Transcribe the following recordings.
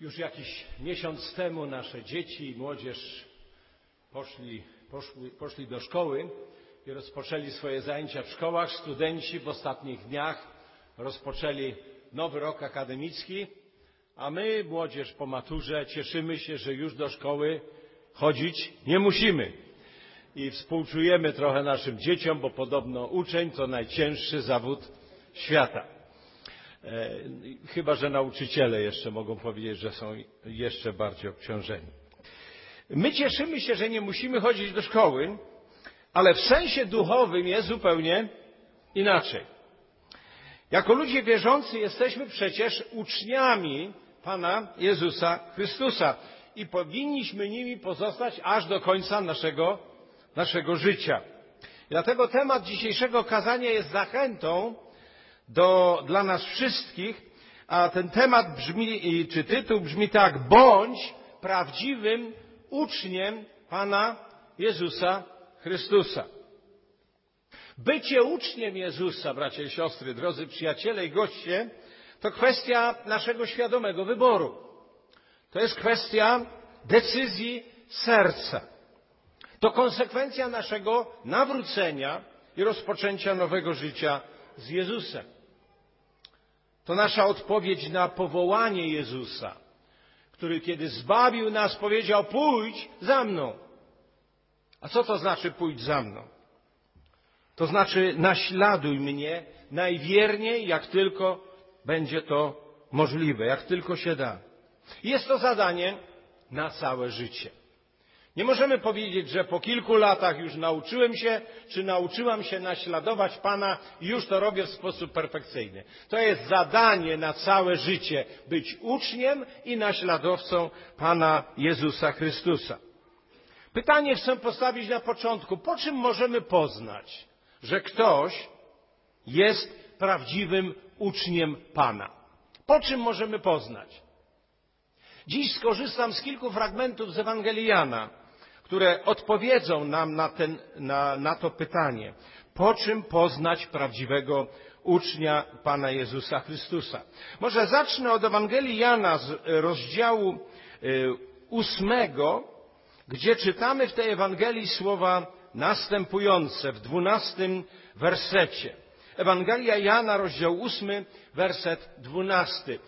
Już jakiś miesiąc temu nasze dzieci i młodzież poszli, poszli, do szkoły i rozpoczęli swoje zajęcia w szkołach. Studenci w ostatnich dniach rozpoczęli nowy rok akademicki, a my, młodzież po maturze, cieszymy się, że już do szkoły chodzić nie musimy. I współczujemy trochę naszym dzieciom, bo podobno uczeń to najcięższy zawód świata. E, chyba, że nauczyciele jeszcze mogą powiedzieć, że są jeszcze bardziej obciążeni. My cieszymy się, że nie musimy chodzić do szkoły, ale w sensie duchowym jest zupełnie inaczej. Jako ludzie wierzący jesteśmy przecież uczniami Pana Jezusa Chrystusa i powinniśmy nimi pozostać aż do końca naszego, naszego życia. Dlatego temat dzisiejszego kazania jest zachętą do, dla nas wszystkich, a ten temat brzmi, czy tytuł brzmi tak, bądź prawdziwym uczniem Pana Jezusa Chrystusa. Bycie uczniem Jezusa, bracia i siostry, drodzy przyjaciele i goście, to kwestia naszego świadomego wyboru. To jest kwestia decyzji serca. To konsekwencja naszego nawrócenia i rozpoczęcia nowego życia z Jezusem. To nasza odpowiedź na powołanie Jezusa, który kiedy zbawił nas powiedział pójdź za mną. A co to znaczy pójdź za mną? To znaczy naśladuj mnie najwierniej, jak tylko będzie to możliwe, jak tylko się da. Jest to zadanie na całe życie. Nie możemy powiedzieć, że po kilku latach już nauczyłem się, czy nauczyłam się naśladować Pana i już to robię w sposób perfekcyjny. To jest zadanie na całe życie być uczniem i naśladowcą Pana Jezusa Chrystusa. Pytanie chcę postawić na początku. Po czym możemy poznać, że ktoś jest prawdziwym uczniem Pana? Po czym możemy poznać? Dziś skorzystam z kilku fragmentów z Ewangelii Jana, które odpowiedzą nam na, ten, na, na to pytanie. Po czym poznać prawdziwego ucznia Pana Jezusa Chrystusa? Może zacznę od Ewangelii Jana z rozdziału y, ósmego, gdzie czytamy w tej Ewangelii słowa następujące w dwunastym wersecie. Ewangelia Jana, rozdział ósmy, werset dwunasty.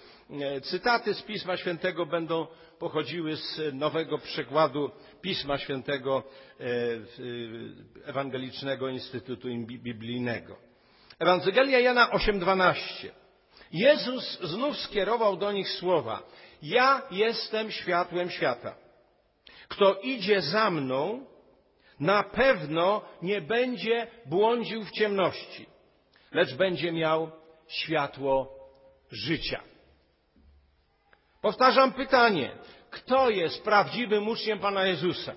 E, cytaty z Pisma Świętego będą pochodziły z nowego przekładu Pisma Świętego e, e, Ewangelicznego Instytutu Biblijnego. Ewangelia Jana 8:12. Jezus znów skierował do nich słowa: Ja jestem światłem świata. Kto idzie za mną, na pewno nie będzie błądził w ciemności, lecz będzie miał światło życia. Powtarzam pytanie, kto jest prawdziwym uczniem Pana Jezusa?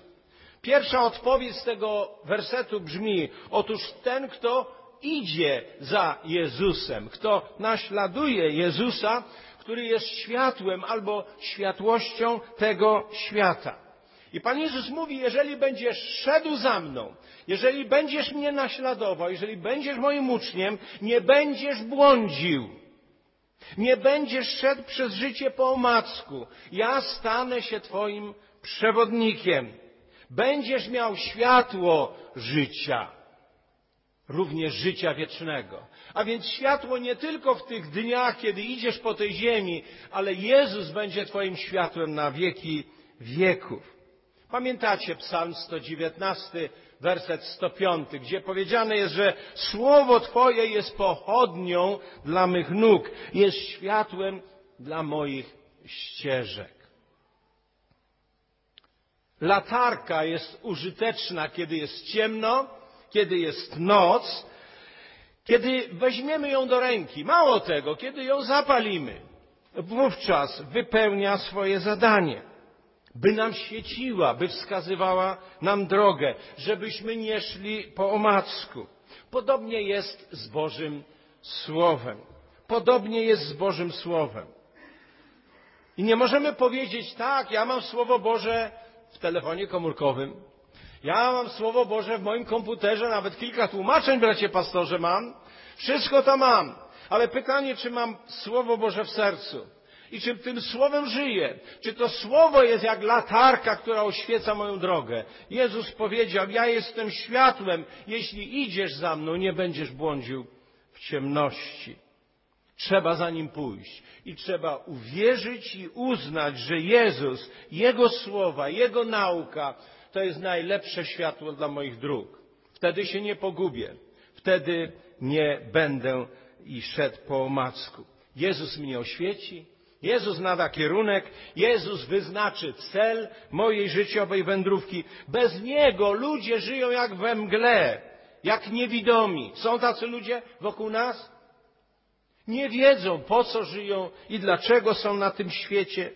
Pierwsza odpowiedź z tego wersetu brzmi, otóż ten, kto idzie za Jezusem, kto naśladuje Jezusa, który jest światłem albo światłością tego świata. I Pan Jezus mówi, jeżeli będziesz szedł za mną, jeżeli będziesz mnie naśladował, jeżeli będziesz moim uczniem, nie będziesz błądził. Nie będziesz szedł przez życie po omacku. Ja stanę się Twoim przewodnikiem. Będziesz miał światło życia, również życia wiecznego. A więc światło nie tylko w tych dniach, kiedy idziesz po tej ziemi, ale Jezus będzie Twoim światłem na wieki wieków. Pamiętacie Psalm 119, werset 105, gdzie powiedziane jest, że Słowo Twoje jest pochodnią dla mych nóg, jest światłem dla moich ścieżek. Latarka jest użyteczna, kiedy jest ciemno, kiedy jest noc, kiedy weźmiemy ją do ręki. Mało tego, kiedy ją zapalimy, wówczas wypełnia swoje zadanie by nam świeciła, by wskazywała nam drogę, żebyśmy nie szli po omacku. Podobnie jest z Bożym Słowem. Podobnie jest z Bożym Słowem. I nie możemy powiedzieć, tak, ja mam Słowo Boże w telefonie komórkowym, ja mam Słowo Boże w moim komputerze, nawet kilka tłumaczeń, bracie pastorze, mam. Wszystko to mam. Ale pytanie, czy mam Słowo Boże w sercu? I czy tym słowem żyję? Czy to słowo jest jak latarka, która oświeca moją drogę? Jezus powiedział, ja jestem światłem. Jeśli idziesz za mną, nie będziesz błądził w ciemności. Trzeba za nim pójść i trzeba uwierzyć i uznać, że Jezus, Jego słowa, Jego nauka to jest najlepsze światło dla moich dróg. Wtedy się nie pogubię. Wtedy nie będę i szedł po omacku. Jezus mnie oświeci, Jezus nada kierunek, Jezus wyznaczy cel mojej życiowej wędrówki. Bez Niego ludzie żyją jak we mgle, jak niewidomi. Są tacy ludzie wokół nas? Nie wiedzą, po co żyją i dlaczego są na tym świecie.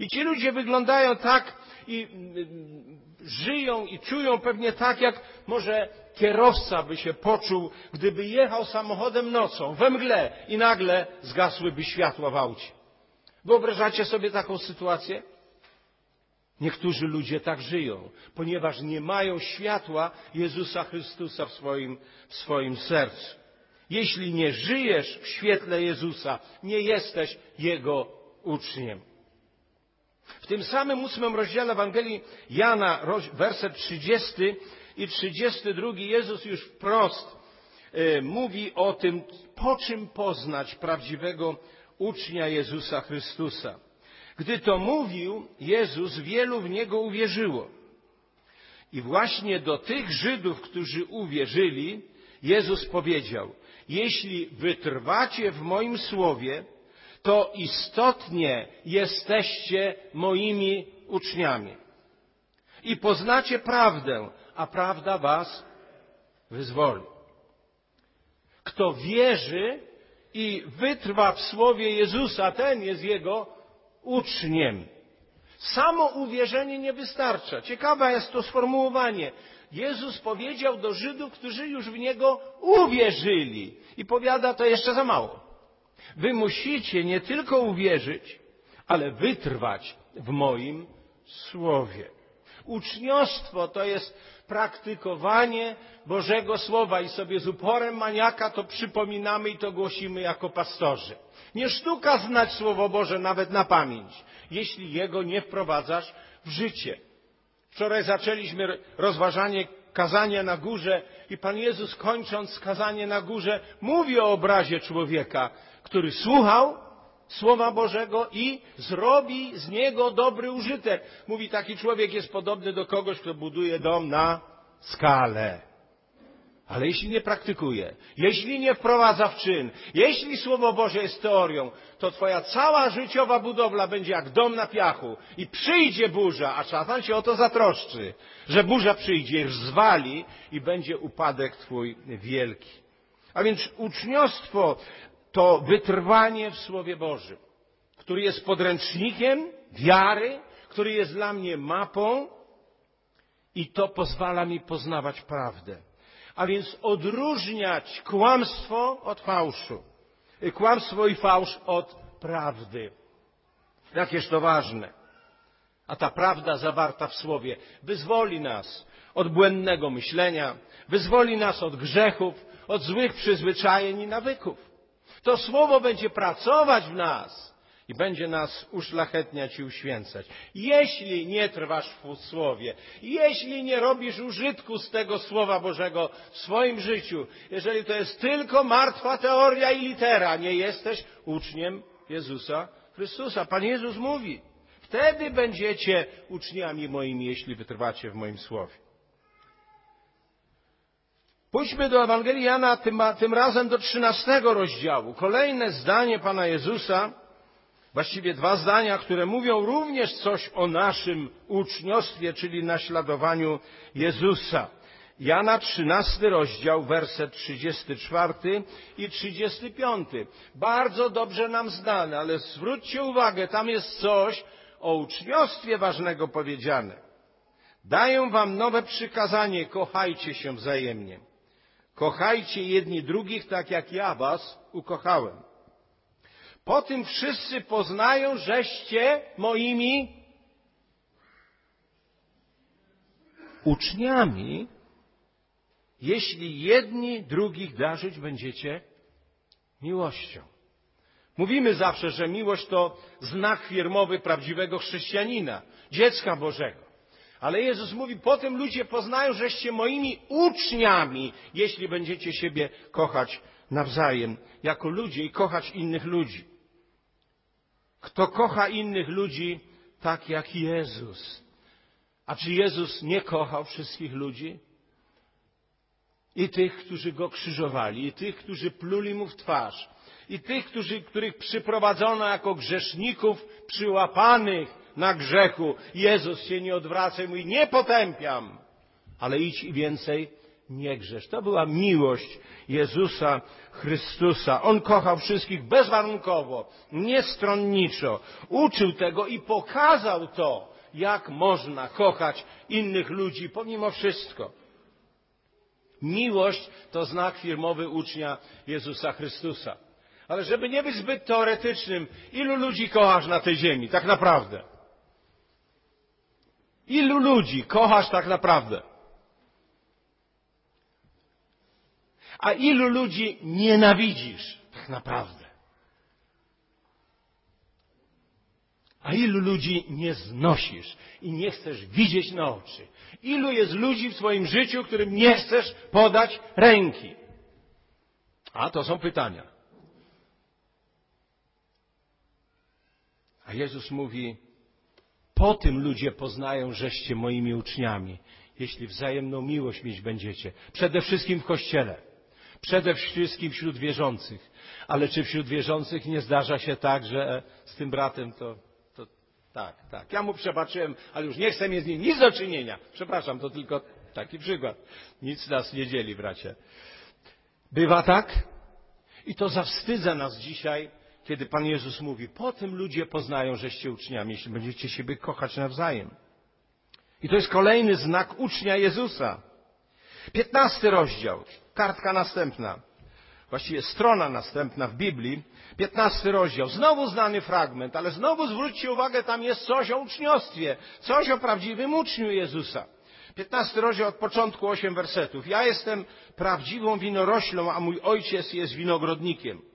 I ci ludzie wyglądają tak i mm, żyją i czują pewnie tak, jak może kierowca by się poczuł, gdyby jechał samochodem nocą, we mgle i nagle zgasłyby światła w aucie. Wyobrażacie sobie taką sytuację? Niektórzy ludzie tak żyją, ponieważ nie mają światła Jezusa Chrystusa w swoim, w swoim sercu. Jeśli nie żyjesz w świetle Jezusa, nie jesteś Jego uczniem. W tym samym ósmym rozdziale Ewangelii Jana, werset 30 i 32, Jezus już wprost y, mówi o tym, po czym poznać prawdziwego ucznia Jezusa Chrystusa. Gdy to mówił, Jezus wielu w Niego uwierzyło. I właśnie do tych Żydów, którzy uwierzyli, Jezus powiedział, jeśli wytrwacie w moim słowie, to istotnie jesteście moimi uczniami. I poznacie prawdę, a prawda was wyzwoli. Kto wierzy i wytrwa w słowie Jezusa, ten jest jego uczniem. Samo uwierzenie nie wystarcza. Ciekawe jest to sformułowanie. Jezus powiedział do Żydów, którzy już w Niego uwierzyli. I powiada, to jeszcze za mało. Wy musicie nie tylko uwierzyć, ale wytrwać w moim słowie. Uczniostwo to jest praktykowanie Bożego Słowa i sobie z uporem maniaka to przypominamy i to głosimy jako pastorzy. Nie sztuka znać Słowo Boże nawet na pamięć, jeśli jego nie wprowadzasz w życie. Wczoraj zaczęliśmy rozważanie kazania na górze i Pan Jezus kończąc kazanie na górze mówi o obrazie człowieka, który słuchał Słowa Bożego i zrobi z niego dobry użytek. Mówi, taki człowiek jest podobny do kogoś, kto buduje dom na skalę. Ale jeśli nie praktykuje, jeśli nie wprowadza w czyn, jeśli Słowo Boże jest teorią, to twoja cała życiowa budowla będzie jak dom na piachu i przyjdzie burza, a szatan się o to zatroszczy, że burza przyjdzie, zwali i będzie upadek twój wielki. A więc uczniostwo to wytrwanie w Słowie Bożym, który jest podręcznikiem wiary, który jest dla mnie mapą i to pozwala mi poznawać prawdę. A więc odróżniać kłamstwo od fałszu. Kłamstwo i fałsz od prawdy. Jakież to ważne. A ta prawda zawarta w Słowie wyzwoli nas od błędnego myślenia, wyzwoli nas od grzechów, od złych przyzwyczajeń i nawyków. To słowo będzie pracować w nas i będzie nas uszlachetniać i uświęcać. Jeśli nie trwasz w słowie, jeśli nie robisz użytku z tego słowa Bożego w swoim życiu, jeżeli to jest tylko martwa teoria i litera, nie jesteś uczniem Jezusa Chrystusa. Pan Jezus mówi, wtedy będziecie uczniami moimi, jeśli wytrwacie w moim słowie. Pójdźmy do Ewangelii Jana, tym, tym razem do trzynastego rozdziału. Kolejne zdanie Pana Jezusa, właściwie dwa zdania, które mówią również coś o naszym uczniostwie, czyli naśladowaniu Jezusa. Jana trzynasty rozdział, werset trzydziesty czwarty i trzydziesty piąty. Bardzo dobrze nam znane, ale zwróćcie uwagę, tam jest coś o uczniostwie ważnego powiedziane. Daję wam nowe przykazanie, kochajcie się wzajemnie. Kochajcie jedni drugich tak jak ja was ukochałem. Po tym wszyscy poznają, żeście moimi uczniami, jeśli jedni drugich darzyć będziecie miłością. Mówimy zawsze, że miłość to znak firmowy prawdziwego chrześcijanina, dziecka Bożego. Ale Jezus mówi, potem ludzie poznają, żeście moimi uczniami, jeśli będziecie siebie kochać nawzajem, jako ludzie i kochać innych ludzi. Kto kocha innych ludzi tak jak Jezus. A czy Jezus nie kochał wszystkich ludzi? I tych, którzy go krzyżowali, i tych, którzy pluli mu w twarz, i tych, którzy, których przyprowadzono jako grzeszników przyłapanych na grzechu. Jezus się nie odwraca i mówi, nie potępiam, ale idź i więcej nie grzesz. To była miłość Jezusa Chrystusa. On kochał wszystkich bezwarunkowo, niestronniczo. Uczył tego i pokazał to, jak można kochać innych ludzi pomimo wszystko. Miłość to znak firmowy ucznia Jezusa Chrystusa. Ale żeby nie być zbyt teoretycznym, ilu ludzi kochasz na tej ziemi, tak naprawdę? Ilu ludzi kochasz tak naprawdę? A ilu ludzi nienawidzisz tak naprawdę? A ilu ludzi nie znosisz i nie chcesz widzieć na oczy? Ilu jest ludzi w swoim życiu, którym nie chcesz podać ręki? A to są pytania. A Jezus mówi, po tym ludzie poznają, żeście moimi uczniami, jeśli wzajemną miłość mieć będziecie. Przede wszystkim w Kościele. Przede wszystkim wśród wierzących. Ale czy wśród wierzących nie zdarza się tak, że z tym bratem to, to tak, tak. Ja mu przebaczyłem, ale już nie chcę mieć z nim nic do czynienia. Przepraszam, to tylko taki przykład. Nic nas nie dzieli, bracie. Bywa tak? I to zawstydza nas dzisiaj, kiedy Pan Jezus mówi, po tym ludzie poznają, żeście uczniami, jeśli będziecie siebie kochać nawzajem. I to jest kolejny znak ucznia Jezusa. Piętnasty rozdział, kartka następna, właściwie strona następna w Biblii, piętnasty rozdział, znowu znany fragment, ale znowu zwróćcie uwagę, tam jest coś o uczniostwie, coś o prawdziwym uczniu Jezusa. Piętnasty rozdział od początku osiem wersetów. Ja jestem prawdziwą winoroślą, a mój ojciec jest winogrodnikiem.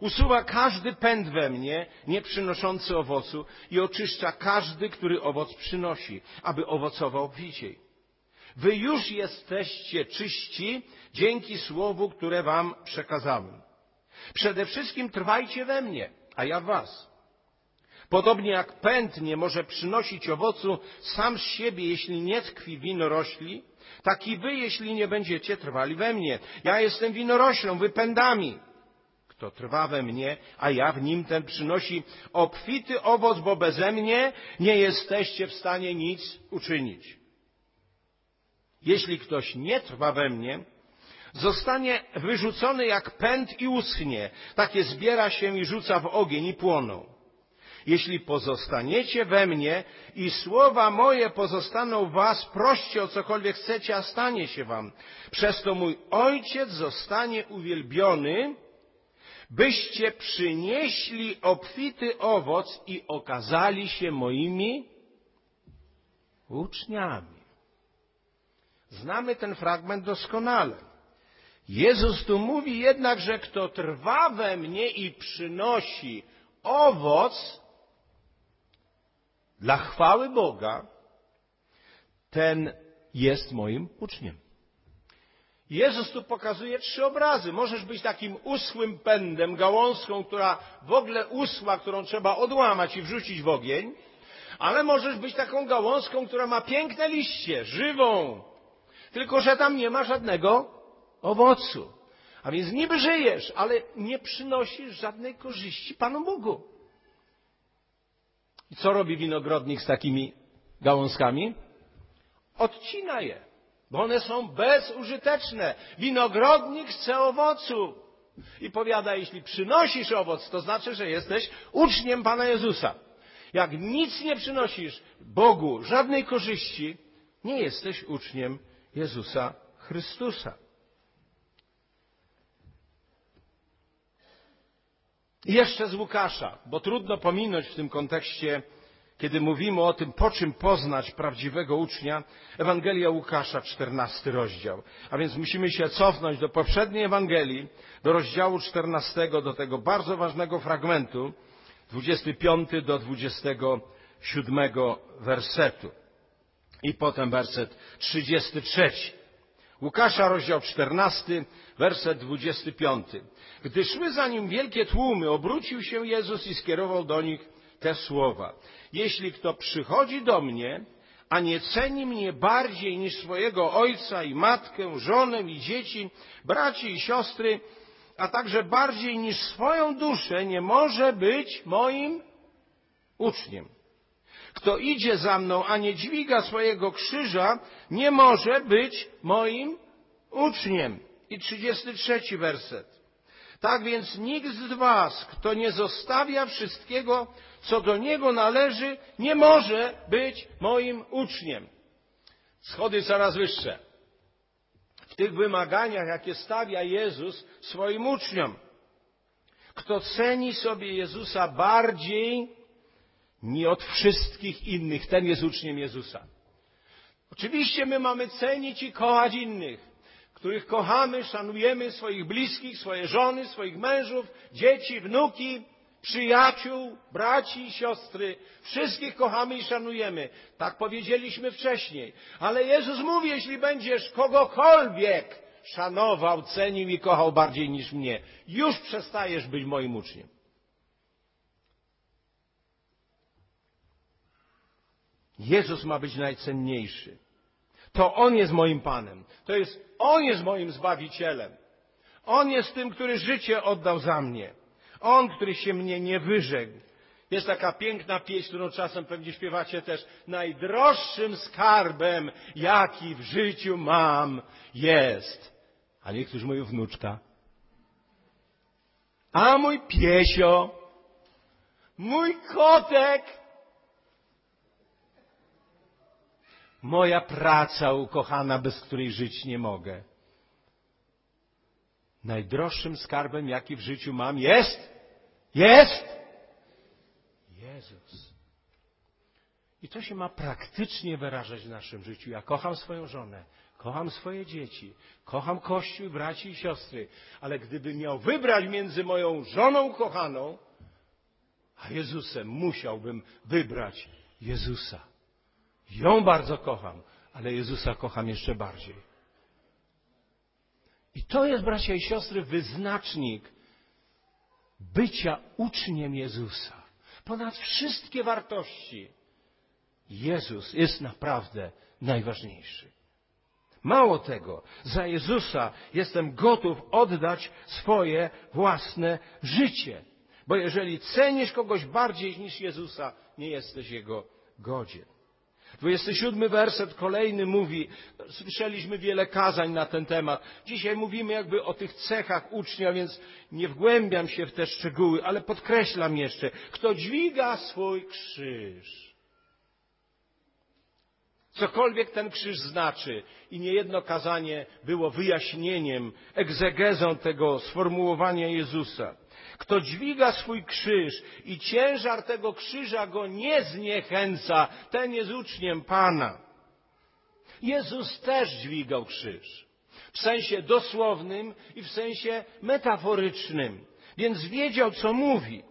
Usuwa każdy pęd we mnie, nie przynoszący owocu i oczyszcza każdy, który owoc przynosi, aby owocował obficiej. Wy już jesteście czyści dzięki słowu, które wam przekazałem. Przede wszystkim trwajcie we mnie, a ja w was. Podobnie jak pęd nie może przynosić owocu sam z siebie, jeśli nie tkwi winorośli, tak i wy, jeśli nie będziecie trwali we mnie. Ja jestem winoroślą, wy pędami. Kto trwa we mnie, a ja w nim, ten przynosi obfity owoc, bo beze mnie nie jesteście w stanie nic uczynić. Jeśli ktoś nie trwa we mnie, zostanie wyrzucony jak pęd i uschnie. Takie zbiera się i rzuca w ogień i płoną. Jeśli pozostaniecie we mnie i słowa moje pozostaną was, proście o cokolwiek chcecie, a stanie się wam. Przez to mój Ojciec zostanie uwielbiony, byście przynieśli obfity owoc i okazali się moimi uczniami. Znamy ten fragment doskonale. Jezus tu mówi jednak, że kto trwa we mnie i przynosi owoc dla chwały Boga, ten jest moim uczniem. Jezus tu pokazuje trzy obrazy. Możesz być takim uschłym pędem, gałązką, która w ogóle uschła, którą trzeba odłamać i wrzucić w ogień, ale możesz być taką gałązką, która ma piękne liście, żywą, tylko że tam nie ma żadnego owocu. A więc niby żyjesz, ale nie przynosisz żadnej korzyści Panu Bogu. I co robi winogrodnik z takimi gałązkami? Odcina je, bo one są bezużyteczne. Winogrodnik chce owocu. I powiada, jeśli przynosisz owoc, to znaczy, że jesteś uczniem Pana Jezusa. Jak nic nie przynosisz Bogu, żadnej korzyści, nie jesteś uczniem Jezusa Chrystusa. I jeszcze z Łukasza, bo trudno pominąć w tym kontekście kiedy mówimy o tym, po czym poznać prawdziwego ucznia, Ewangelia Łukasza, 14 rozdział. A więc musimy się cofnąć do poprzedniej Ewangelii, do rozdziału 14, do tego bardzo ważnego fragmentu, 25 do 27 wersetu. I potem werset 33. Łukasza, rozdział 14, werset 25. Gdy szły za nim wielkie tłumy, obrócił się Jezus i skierował do nich te słowa. Jeśli kto przychodzi do mnie, a nie ceni mnie bardziej niż swojego ojca i matkę, żonę i dzieci, braci i siostry, a także bardziej niż swoją duszę, nie może być moim uczniem. Kto idzie za mną, a nie dźwiga swojego krzyża, nie może być moim uczniem. I 33 werset. Tak więc nikt z was, kto nie zostawia wszystkiego, co do niego należy, nie może być moim uczniem. Schody coraz wyższe. W tych wymaganiach, jakie stawia Jezus swoim uczniom. Kto ceni sobie Jezusa bardziej nie od wszystkich innych, ten jest uczniem Jezusa. Oczywiście my mamy cenić i kochać innych, których kochamy, szanujemy, swoich bliskich, swoje żony, swoich mężów, dzieci, wnuki, przyjaciół, braci i siostry. Wszystkich kochamy i szanujemy. Tak powiedzieliśmy wcześniej. Ale Jezus mówi, jeśli będziesz kogokolwiek szanował, cenił i kochał bardziej niż mnie, już przestajesz być moim uczniem. Jezus ma być najcenniejszy. To On jest moim Panem. To jest On jest moim Zbawicielem. On jest tym, który życie oddał za mnie. On, który się mnie nie wyrzekł. Jest taka piękna pieśń, którą czasem pewnie śpiewacie też. Najdroższym skarbem, jaki w życiu mam, jest. A niektórzy mówią wnuczka. A mój piesio, mój kotek, moja praca ukochana, bez której żyć nie mogę. Najdroższym skarbem, jaki w życiu mam, jest, jest Jezus. I to się ma praktycznie wyrażać w naszym życiu. Ja kocham swoją żonę, kocham swoje dzieci, kocham Kościół, braci i siostry, ale gdybym miał wybrać między moją żoną kochaną, a Jezusem, musiałbym wybrać Jezusa. Ją bardzo kocham, ale Jezusa kocham jeszcze bardziej. I to jest, bracia i siostry, wyznacznik bycia uczniem Jezusa. Ponad wszystkie wartości Jezus jest naprawdę najważniejszy. Mało tego, za Jezusa jestem gotów oddać swoje własne życie. Bo jeżeli cenisz kogoś bardziej niż Jezusa, nie jesteś Jego godzien. 27 werset kolejny mówi, słyszeliśmy wiele kazań na ten temat. Dzisiaj mówimy jakby o tych cechach ucznia, więc nie wgłębiam się w te szczegóły, ale podkreślam jeszcze, kto dźwiga swój krzyż. Cokolwiek ten krzyż znaczy i niejedno kazanie było wyjaśnieniem, egzegezą tego sformułowania Jezusa. Kto dźwiga swój krzyż i ciężar tego krzyża go nie zniechęca, ten jest uczniem Pana. Jezus też dźwigał krzyż. W sensie dosłownym i w sensie metaforycznym. Więc wiedział, co mówi.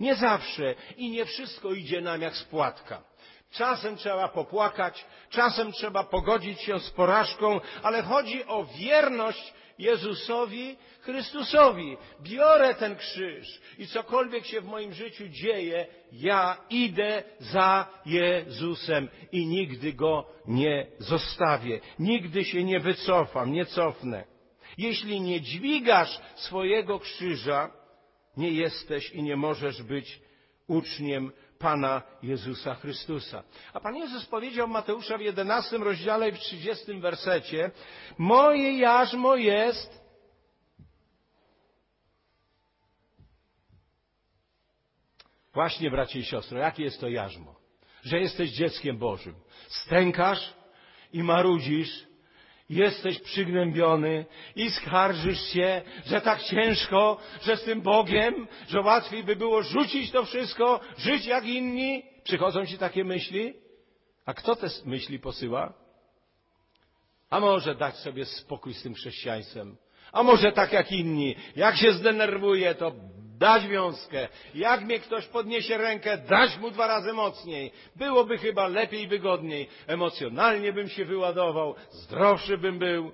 Nie zawsze i nie wszystko idzie nam jak spłatka. Czasem trzeba popłakać, czasem trzeba pogodzić się z porażką, ale chodzi o wierność Jezusowi Chrystusowi. Biorę ten krzyż i cokolwiek się w moim życiu dzieje, ja idę za Jezusem i nigdy go nie zostawię. Nigdy się nie wycofam, nie cofnę. Jeśli nie dźwigasz swojego krzyża, nie jesteś i nie możesz być uczniem Pana Jezusa Chrystusa. A Pan Jezus powiedział Mateusza w 11 rozdziale i w 30 wersecie, moje jarzmo jest Właśnie, bracie i siostro, jakie jest to jarzmo? Że jesteś dzieckiem Bożym. Stękasz i marudzisz, jesteś przygnębiony i skarżysz się, że tak ciężko, że z tym Bogiem, że łatwiej by było rzucić to wszystko, żyć jak inni. Przychodzą ci takie myśli? A kto te myśli posyła? A może dać sobie spokój z tym chrześcijaństwem? A może tak jak inni, jak się zdenerwuje, to dać wiązkę. Jak mnie ktoś podniesie rękę, dać mu dwa razy mocniej. Byłoby chyba lepiej wygodniej. Emocjonalnie bym się wyładował, zdrowszy bym był.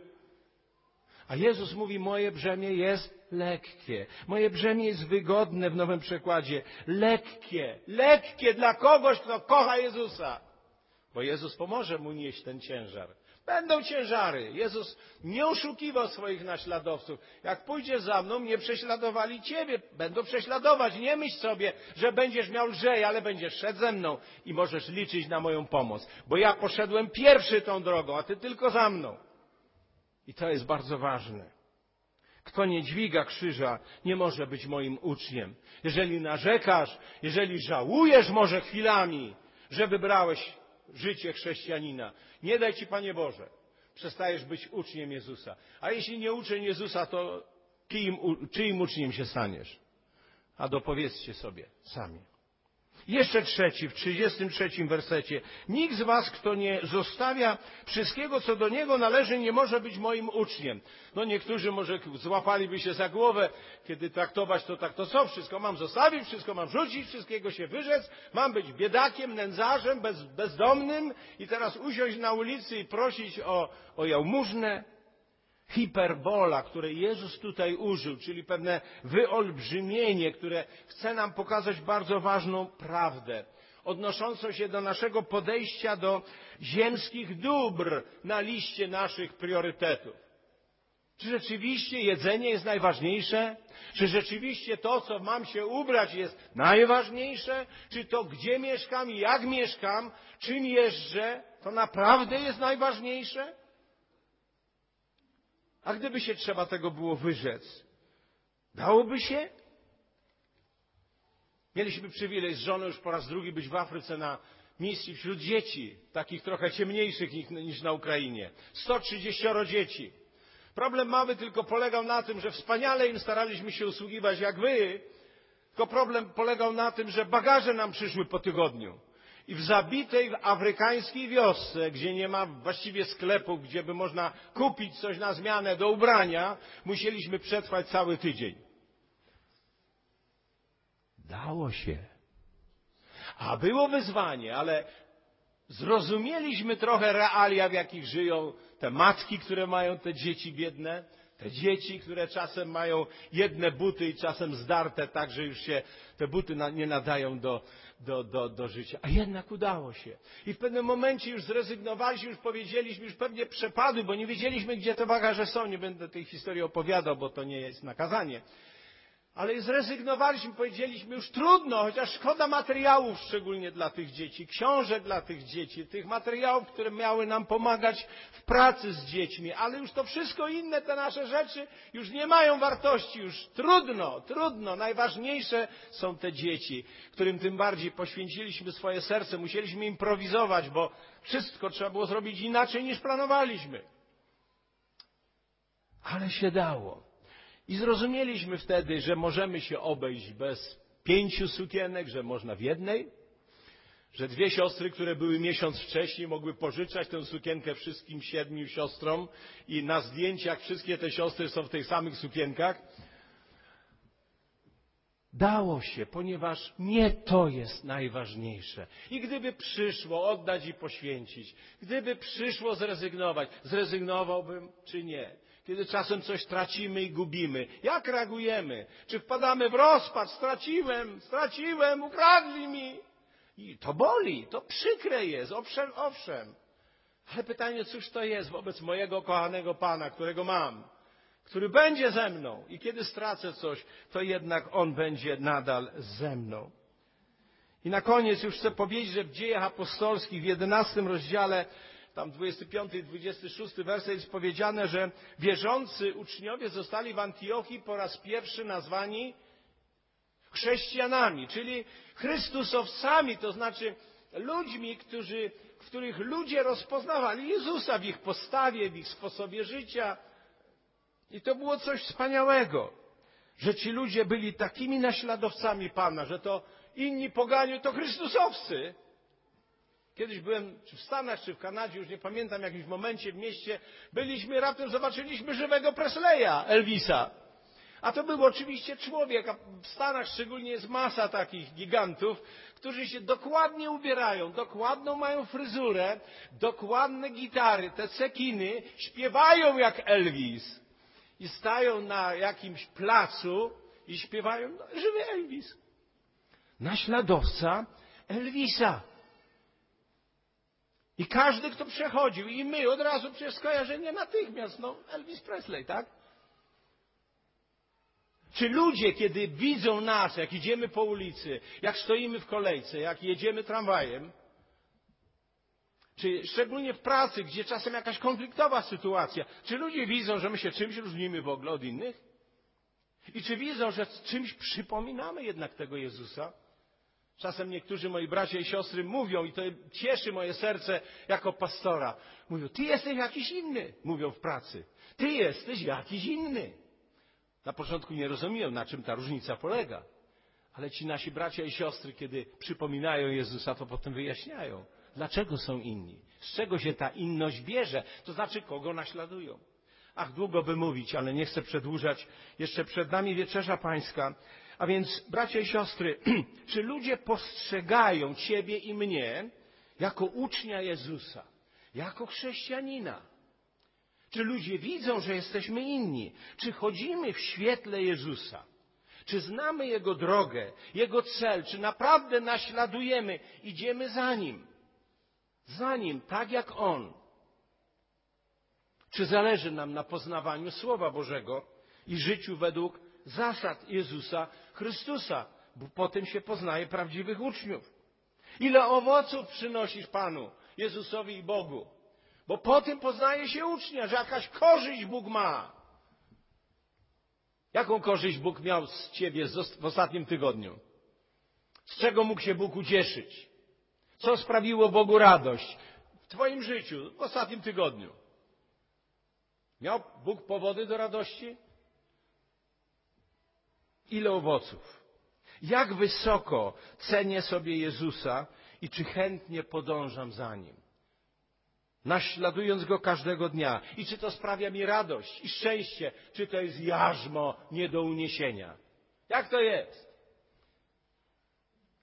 A Jezus mówi, moje brzemię jest lekkie. Moje brzemię jest wygodne w nowym przekładzie. Lekkie. Lekkie dla kogoś, kto kocha Jezusa. Bo Jezus pomoże mu nieść ten ciężar. Będą ciężary. Jezus nie oszukiwał swoich naśladowców. Jak pójdziesz za mną, nie prześladowali ciebie. Będą prześladować. Nie myśl sobie, że będziesz miał lżej, ale będziesz szedł ze mną i możesz liczyć na moją pomoc. Bo ja poszedłem pierwszy tą drogą, a ty tylko za mną. I to jest bardzo ważne. Kto nie dźwiga krzyża, nie może być moim uczniem. Jeżeli narzekasz, jeżeli żałujesz może chwilami, że wybrałeś życie chrześcijanina, nie daj ci, Panie Boże, przestajesz być uczniem Jezusa. A jeśli nie uczeń Jezusa, to czyim, czyim uczniem się staniesz? A dopowiedzcie sobie sami. Jeszcze trzeci, w 33 wersecie. Nikt z was, kto nie zostawia wszystkiego, co do niego należy, nie może być moim uczniem. No niektórzy może złapaliby się za głowę, kiedy traktować to tak, to co? Wszystko mam zostawić, wszystko mam rzucić, wszystkiego się wyrzec, mam być biedakiem, nędzarzem, bez, bezdomnym i teraz usiąść na ulicy i prosić o, o jałmużnę hiperbola, której Jezus tutaj użył, czyli pewne wyolbrzymienie, które chce nam pokazać bardzo ważną prawdę, odnoszącą się do naszego podejścia do ziemskich dóbr na liście naszych priorytetów. Czy rzeczywiście jedzenie jest najważniejsze? Czy rzeczywiście to, co mam się ubrać, jest najważniejsze? Czy to, gdzie mieszkam i jak mieszkam, czym jeżdżę, to naprawdę jest najważniejsze? A gdyby się trzeba tego było wyrzec, dałoby się? Mieliśmy przywilej z żoną już po raz drugi być w Afryce na misji wśród dzieci, takich trochę ciemniejszych niż na Ukrainie. 130 dzieci. Problem mały tylko polegał na tym, że wspaniale im staraliśmy się usługiwać jak wy, tylko problem polegał na tym, że bagaże nam przyszły po tygodniu. I w zabitej afrykańskiej wiosce, gdzie nie ma właściwie sklepu, gdzie by można kupić coś na zmianę do ubrania, musieliśmy przetrwać cały tydzień. Dało się. A było wyzwanie, ale zrozumieliśmy trochę realia, w jakich żyją te matki, które mają te dzieci biedne, te dzieci, które czasem mają jedne buty i czasem zdarte, tak że już się te buty nie nadają do, do, do, do życia. A jednak udało się. I w pewnym momencie już zrezygnowaliśmy, już powiedzieliśmy, już pewnie przepadły, bo nie wiedzieliśmy, gdzie te bagaże są. Nie będę tej historii opowiadał, bo to nie jest nakazanie. Ale zrezygnowaliśmy, powiedzieliśmy już trudno, chociaż szkoda materiałów szczególnie dla tych dzieci, książek dla tych dzieci, tych materiałów, które miały nam pomagać w pracy z dziećmi, ale już to wszystko inne, te nasze rzeczy już nie mają wartości, już trudno, trudno. Najważniejsze są te dzieci, którym tym bardziej poświęciliśmy swoje serce, musieliśmy improwizować, bo wszystko trzeba było zrobić inaczej niż planowaliśmy. Ale się dało. I zrozumieliśmy wtedy, że możemy się obejść bez pięciu sukienek, że można w jednej, że dwie siostry, które były miesiąc wcześniej, mogły pożyczać tę sukienkę wszystkim siedmiu siostrom i na zdjęciach wszystkie te siostry są w tych samych sukienkach. Dało się, ponieważ nie to jest najważniejsze. I gdyby przyszło oddać i poświęcić, gdyby przyszło zrezygnować, zrezygnowałbym czy nie? Kiedy czasem coś tracimy i gubimy. Jak reagujemy? Czy wpadamy w rozpacz? Straciłem, straciłem, ukradli mi. I to boli, to przykre jest, owszem, owszem. Ale pytanie, cóż to jest wobec mojego kochanego Pana, którego mam, który będzie ze mną i kiedy stracę coś, to jednak On będzie nadal ze mną. I na koniec już chcę powiedzieć, że w dziejach apostolskich w jedenastym rozdziale tam 25 i 26 werset jest powiedziane, że wierzący uczniowie zostali w Antiochii po raz pierwszy nazwani chrześcijanami, czyli Chrystusowcami, to znaczy ludźmi, którzy, których ludzie rozpoznawali Jezusa w ich postawie, w ich sposobie życia. I to było coś wspaniałego, że ci ludzie byli takimi naśladowcami Pana, że to inni poganiu to Chrystusowcy. Kiedyś byłem czy w Stanach, czy w Kanadzie, już nie pamiętam, jakimś momencie w mieście, byliśmy, raptem zobaczyliśmy żywego Presleya, Elvisa. A to był oczywiście człowiek, a w Stanach szczególnie jest masa takich gigantów, którzy się dokładnie ubierają, dokładną mają fryzurę, dokładne gitary, te cekiny, śpiewają jak Elvis. I stają na jakimś placu i śpiewają, no, żywy Elvis. Naśladowca Elvisa. I każdy, kto przechodził, i my od razu przecież skojarzenie natychmiast, no Elvis Presley, tak? Czy ludzie, kiedy widzą nas, jak idziemy po ulicy, jak stoimy w kolejce, jak jedziemy tramwajem, czy szczególnie w pracy, gdzie czasem jakaś konfliktowa sytuacja, czy ludzie widzą, że my się czymś różnimy w ogóle od innych? I czy widzą, że czymś przypominamy jednak tego Jezusa? Czasem niektórzy moi bracia i siostry mówią, i to cieszy moje serce jako pastora, mówią, ty jesteś jakiś inny, mówią w pracy. Ty jesteś jakiś inny. Na początku nie rozumiem, na czym ta różnica polega. Ale ci nasi bracia i siostry, kiedy przypominają Jezusa, to potem wyjaśniają, dlaczego są inni, z czego się ta inność bierze, to znaczy kogo naśladują. Ach, długo by mówić, ale nie chcę przedłużać. Jeszcze przed nami wieczerza pańska. A więc, bracia i siostry, czy ludzie postrzegają Ciebie i mnie jako ucznia Jezusa, jako chrześcijanina? Czy ludzie widzą, że jesteśmy inni? Czy chodzimy w świetle Jezusa? Czy znamy Jego drogę, Jego cel? Czy naprawdę naśladujemy, idziemy za Nim? Za Nim, tak jak On. Czy zależy nam na poznawaniu Słowa Bożego i życiu według zasad Jezusa Chrystusa, bo potem się poznaje prawdziwych uczniów. Ile owoców przynosisz Panu, Jezusowi i Bogu? Bo po tym poznaje się ucznia, że jakaś korzyść Bóg ma. Jaką korzyść Bóg miał z ciebie w ostatnim tygodniu? Z czego mógł się Bóg ucieszyć? Co sprawiło Bogu radość w Twoim życiu w ostatnim tygodniu? Miał Bóg powody do radości? Ile owoców? Jak wysoko cenię sobie Jezusa i czy chętnie podążam za Nim? Naśladując Go każdego dnia. I czy to sprawia mi radość i szczęście, czy to jest jarzmo nie do uniesienia? Jak to jest?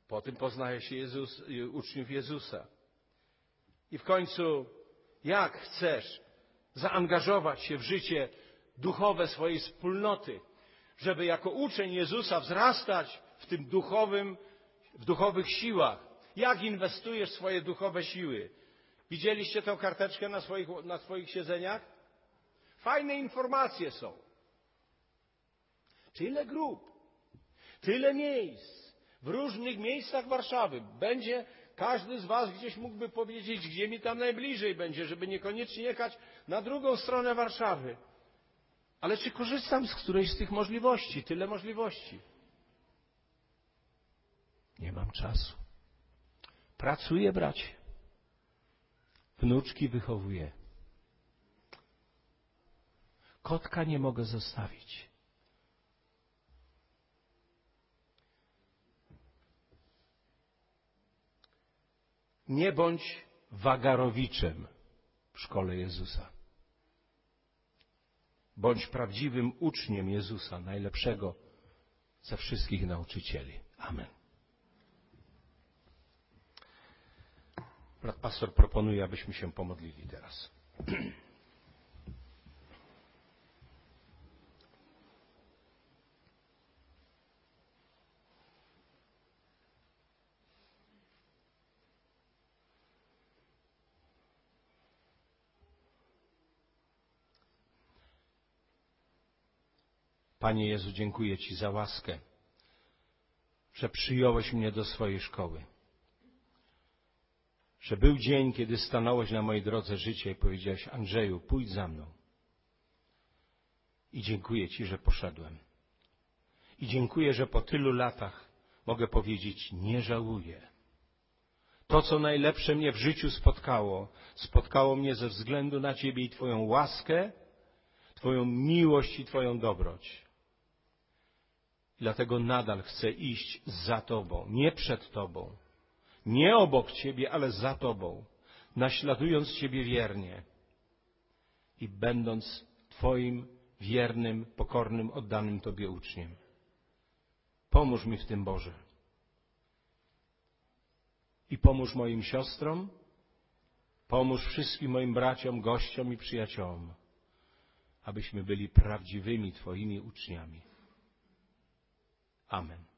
Po tym poznaje się Jezus, uczniów Jezusa. I w końcu, jak chcesz zaangażować się w życie duchowe swojej wspólnoty, żeby jako uczeń Jezusa wzrastać w tym duchowym, w duchowych siłach. Jak inwestujesz swoje duchowe siły? Widzieliście tę karteczkę na swoich, na swoich siedzeniach? Fajne informacje są. Tyle grup, tyle miejsc, w różnych miejscach Warszawy. Będzie każdy z Was gdzieś mógłby powiedzieć, gdzie mi tam najbliżej będzie, żeby niekoniecznie jechać na drugą stronę Warszawy. Ale czy korzystam z którejś z tych możliwości? Tyle możliwości. Nie mam czasu. Pracuję, bracie. Wnuczki wychowuję. Kotka nie mogę zostawić. Nie bądź wagarowiczem w szkole Jezusa. Bądź prawdziwym uczniem Jezusa, najlepszego ze wszystkich nauczycieli. Amen. Brat pastor proponuje, abyśmy się pomodlili teraz. Panie Jezu, dziękuję Ci za łaskę, że przyjąłeś mnie do swojej szkoły. Że był dzień, kiedy stanąłeś na mojej drodze życia i powiedziałeś, Andrzeju, pójdź za mną. I dziękuję Ci, że poszedłem. I dziękuję, że po tylu latach mogę powiedzieć, nie żałuję. To, co najlepsze mnie w życiu spotkało, spotkało mnie ze względu na Ciebie i Twoją łaskę, Twoją miłość i Twoją dobroć. Dlatego nadal chcę iść za Tobą, nie przed Tobą, nie obok Ciebie, ale za Tobą, naśladując Ciebie wiernie i będąc Twoim wiernym, pokornym, oddanym Tobie uczniem. Pomóż mi w tym, Boże. I pomóż moim siostrom, pomóż wszystkim moim braciom, gościom i przyjaciołom, abyśmy byli prawdziwymi Twoimi uczniami. Amen.